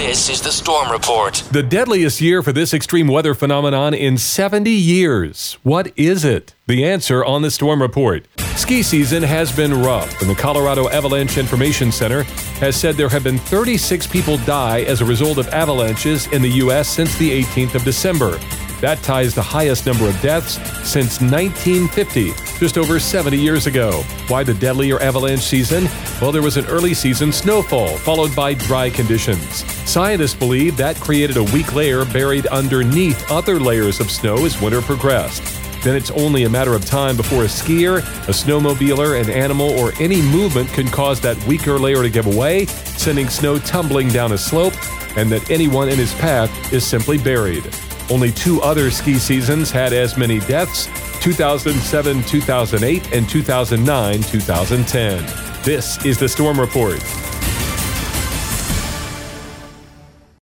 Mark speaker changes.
Speaker 1: This is the Storm Report.
Speaker 2: The deadliest year for this extreme weather phenomenon in 70 years. What is it? The answer on the Storm Report. Ski season has been rough, and the Colorado Avalanche Information Center has said there have been 36 people die as a result of avalanches in the U.S. since the 18th of December. That ties the highest number of deaths since 1950, just over 70 years ago. Why the deadlier avalanche season? Well, there was an early season snowfall, followed by dry conditions. Scientists believe that created a weak layer buried underneath other layers of snow as winter progressed. Then it's only a matter of time before a skier, a snowmobiler, an animal, or any movement can cause that weaker layer to give away, sending snow tumbling down a slope, and that anyone in his path is simply buried. Only two other ski seasons had as many deaths 2007 2008 and 2009 2010. This is the Storm Report.